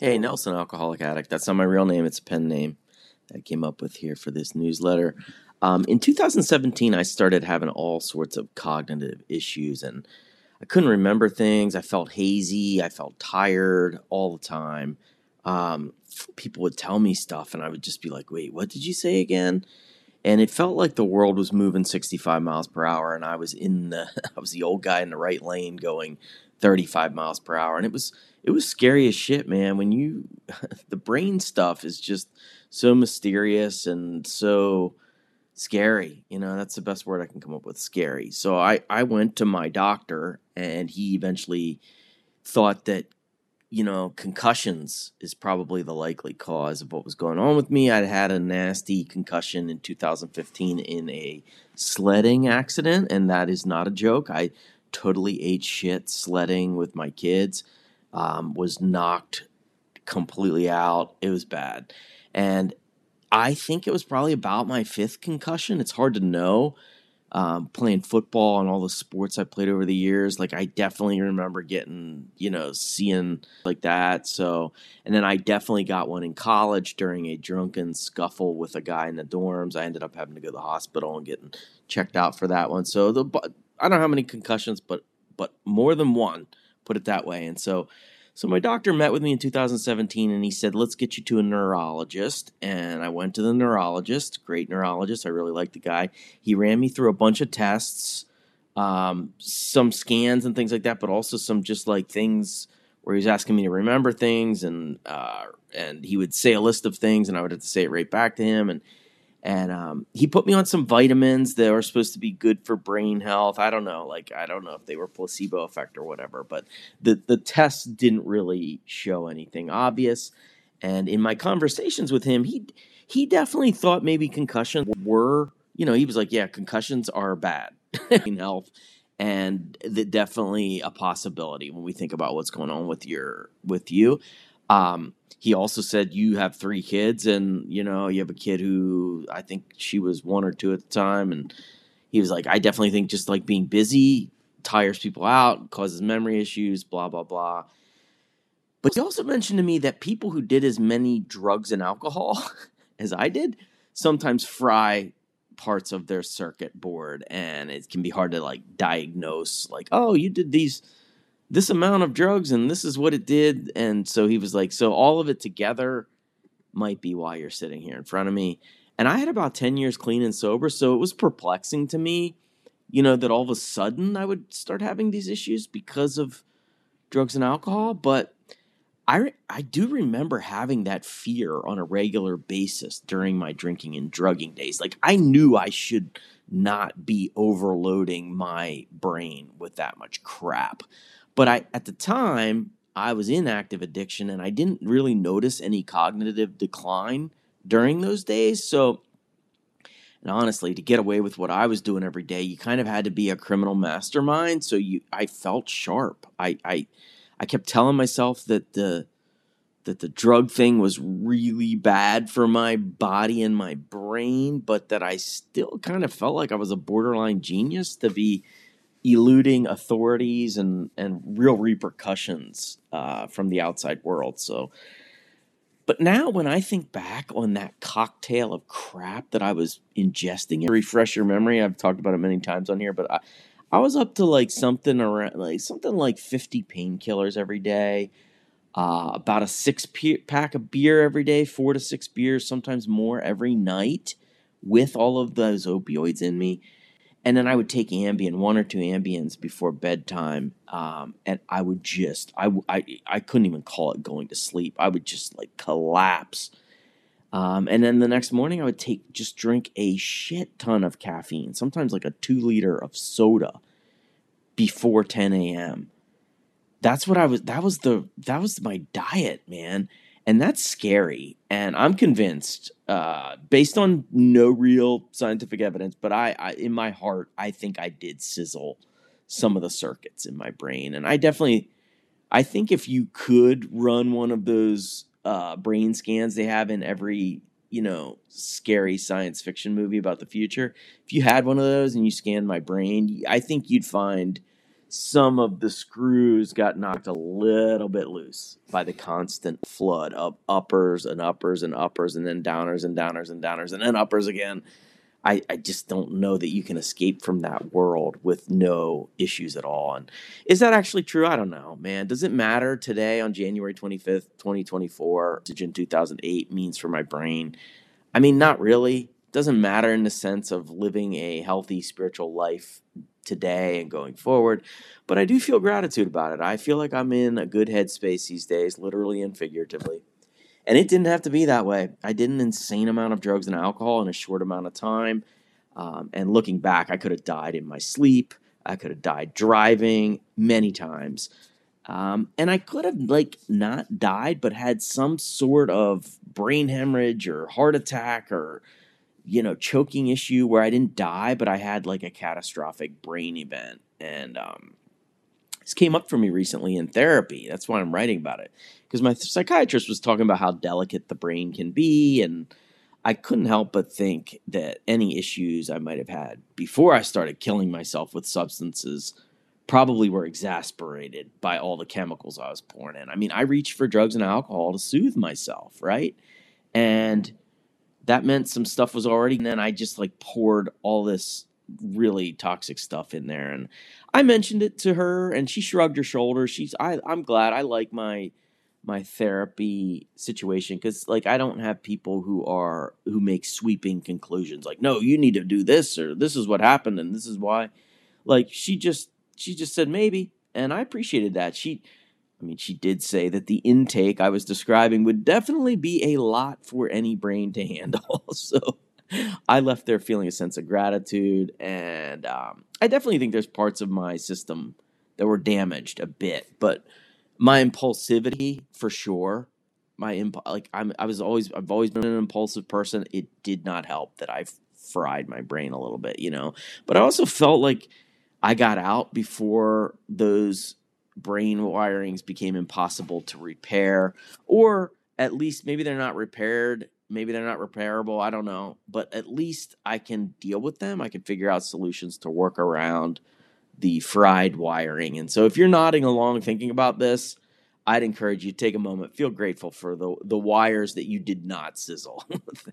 Hey, Nelson, alcoholic addict. That's not my real name. It's a pen name that I came up with here for this newsletter. Um, in 2017, I started having all sorts of cognitive issues and I couldn't remember things. I felt hazy. I felt tired all the time. Um, people would tell me stuff and I would just be like, wait, what did you say again? And it felt like the world was moving 65 miles per hour and I was in the, I was the old guy in the right lane going 35 miles per hour. And it was, it was scary as shit, man. When you, the brain stuff is just so mysterious and so scary. You know, that's the best word I can come up with scary. So I, I went to my doctor and he eventually thought that, you know, concussions is probably the likely cause of what was going on with me. I'd had a nasty concussion in 2015 in a sledding accident, and that is not a joke. I totally ate shit sledding with my kids um, was knocked completely out. It was bad. And I think it was probably about my fifth concussion. It's hard to know. Um, playing football and all the sports I played over the years, like I definitely remember getting, you know, seeing like that. So, and then I definitely got one in college during a drunken scuffle with a guy in the dorms. I ended up having to go to the hospital and getting checked out for that one. So the I don't know how many concussions, but but more than one put it that way. And so, so my doctor met with me in 2017 and he said, let's get you to a neurologist. And I went to the neurologist, great neurologist. I really liked the guy. He ran me through a bunch of tests, um, some scans and things like that, but also some just like things where he was asking me to remember things and, uh, and he would say a list of things and I would have to say it right back to him. And and um, he put me on some vitamins that are supposed to be good for brain health. I don't know, like I don't know if they were placebo effect or whatever, but the the tests didn't really show anything obvious. And in my conversations with him, he he definitely thought maybe concussions were, you know, he was like, yeah, concussions are bad in health, and that definitely a possibility when we think about what's going on with your with you. Um, he also said you have three kids, and you know you have a kid who I think she was one or two at the time, and he was like, I definitely think just like being busy tires people out, causes memory issues, blah blah blah. But he also mentioned to me that people who did as many drugs and alcohol as I did sometimes fry parts of their circuit board, and it can be hard to like diagnose, like, oh, you did these this amount of drugs and this is what it did. And so he was like, so all of it together might be why you're sitting here in front of me. And I had about 10 years clean and sober. So it was perplexing to me, you know, that all of a sudden I would start having these issues because of drugs and alcohol. But I, I do remember having that fear on a regular basis during my drinking and drugging days. Like I knew I should not be overloading my brain with that much crap. But I at the time I was in active addiction and I didn't really notice any cognitive decline during those days. So and honestly, to get away with what I was doing every day, you kind of had to be a criminal mastermind. So you I felt sharp. I I I kept telling myself that the that the drug thing was really bad for my body and my brain, but that I still kind of felt like I was a borderline genius to be eluding authorities and and real repercussions uh, from the outside world. So, but now when I think back on that cocktail of crap that I was ingesting, refresh your memory. I've talked about it many times on here, but I, I was up to like something around like something like fifty painkillers every day. Uh, about a six pack of beer every day, four to six beers, sometimes more every night, with all of those opioids in me and then I would take Ambien, one or two Ambiens before bedtime, um, and I would just, I, I, I couldn't even call it going to sleep. I would just like collapse. Um, and then the next morning, I would take just drink a shit ton of caffeine, sometimes like a two liter of soda before 10 a.m. That's what I was. That was the that was my diet, man and that's scary. And I'm convinced, uh, based on no real scientific evidence, but I, I, in my heart, I think I did sizzle some of the circuits in my brain, and I definitely, I think if you could run one of those uh, brain scans they have in every you know scary science fiction movie about the future, if you had one of those and you scanned my brain, I think you'd find some of the screws got knocked a little bit loose by the constant flood of uppers and uppers and uppers and then downers and downers and downers and then uppers again. I, I just don't know that you can escape from that world with no issues at all. And is that actually true? I don't know, man. Does it matter today on January 25th, 2024, oxygen 2008 means for my brain? I mean, not really. Doesn't matter in the sense of living a healthy spiritual life today and going forward. But I do feel gratitude about it. I feel like I'm in a good headspace these days, literally and figuratively. And it didn't have to be that way. I did an insane amount of drugs and alcohol in a short amount of time. Um, and looking back, I could have died in my sleep. I could have died driving many times. Um, and I could have like not died, but had some sort of brain hemorrhage or heart attack or you know choking issue where I didn't die, but I had like a catastrophic brain event. And um, this came up for me recently in therapy. That's why I'm writing about it because my psychiatrist was talking about how delicate the brain can be and I couldn't help but think that any issues I might have had before I started killing myself with substances probably were exasperated by all the chemicals I was pouring in. I mean, I reached for drugs and alcohol to soothe myself, right? And that meant some stuff was already, and then I just like poured all this really toxic stuff in there. And I mentioned it to her, and she shrugged her shoulders. She's, I, I'm glad. I like my my therapy situation because like i don't have people who are who make sweeping conclusions like no you need to do this or this is what happened and this is why like she just she just said maybe and i appreciated that she i mean she did say that the intake i was describing would definitely be a lot for any brain to handle so i left there feeling a sense of gratitude and um, i definitely think there's parts of my system that were damaged a bit but my impulsivity for sure my imp- like I'm I was always I've always been an impulsive person. It did not help that I fried my brain a little bit, you know. But I also felt like I got out before those brain wirings became impossible to repair or at least maybe they're not repaired, maybe they're not repairable, I don't know, but at least I can deal with them. I can figure out solutions to work around the fried wiring. And so if you're nodding along thinking about this, I'd encourage you to take a moment, feel grateful for the the wires that you did not sizzle.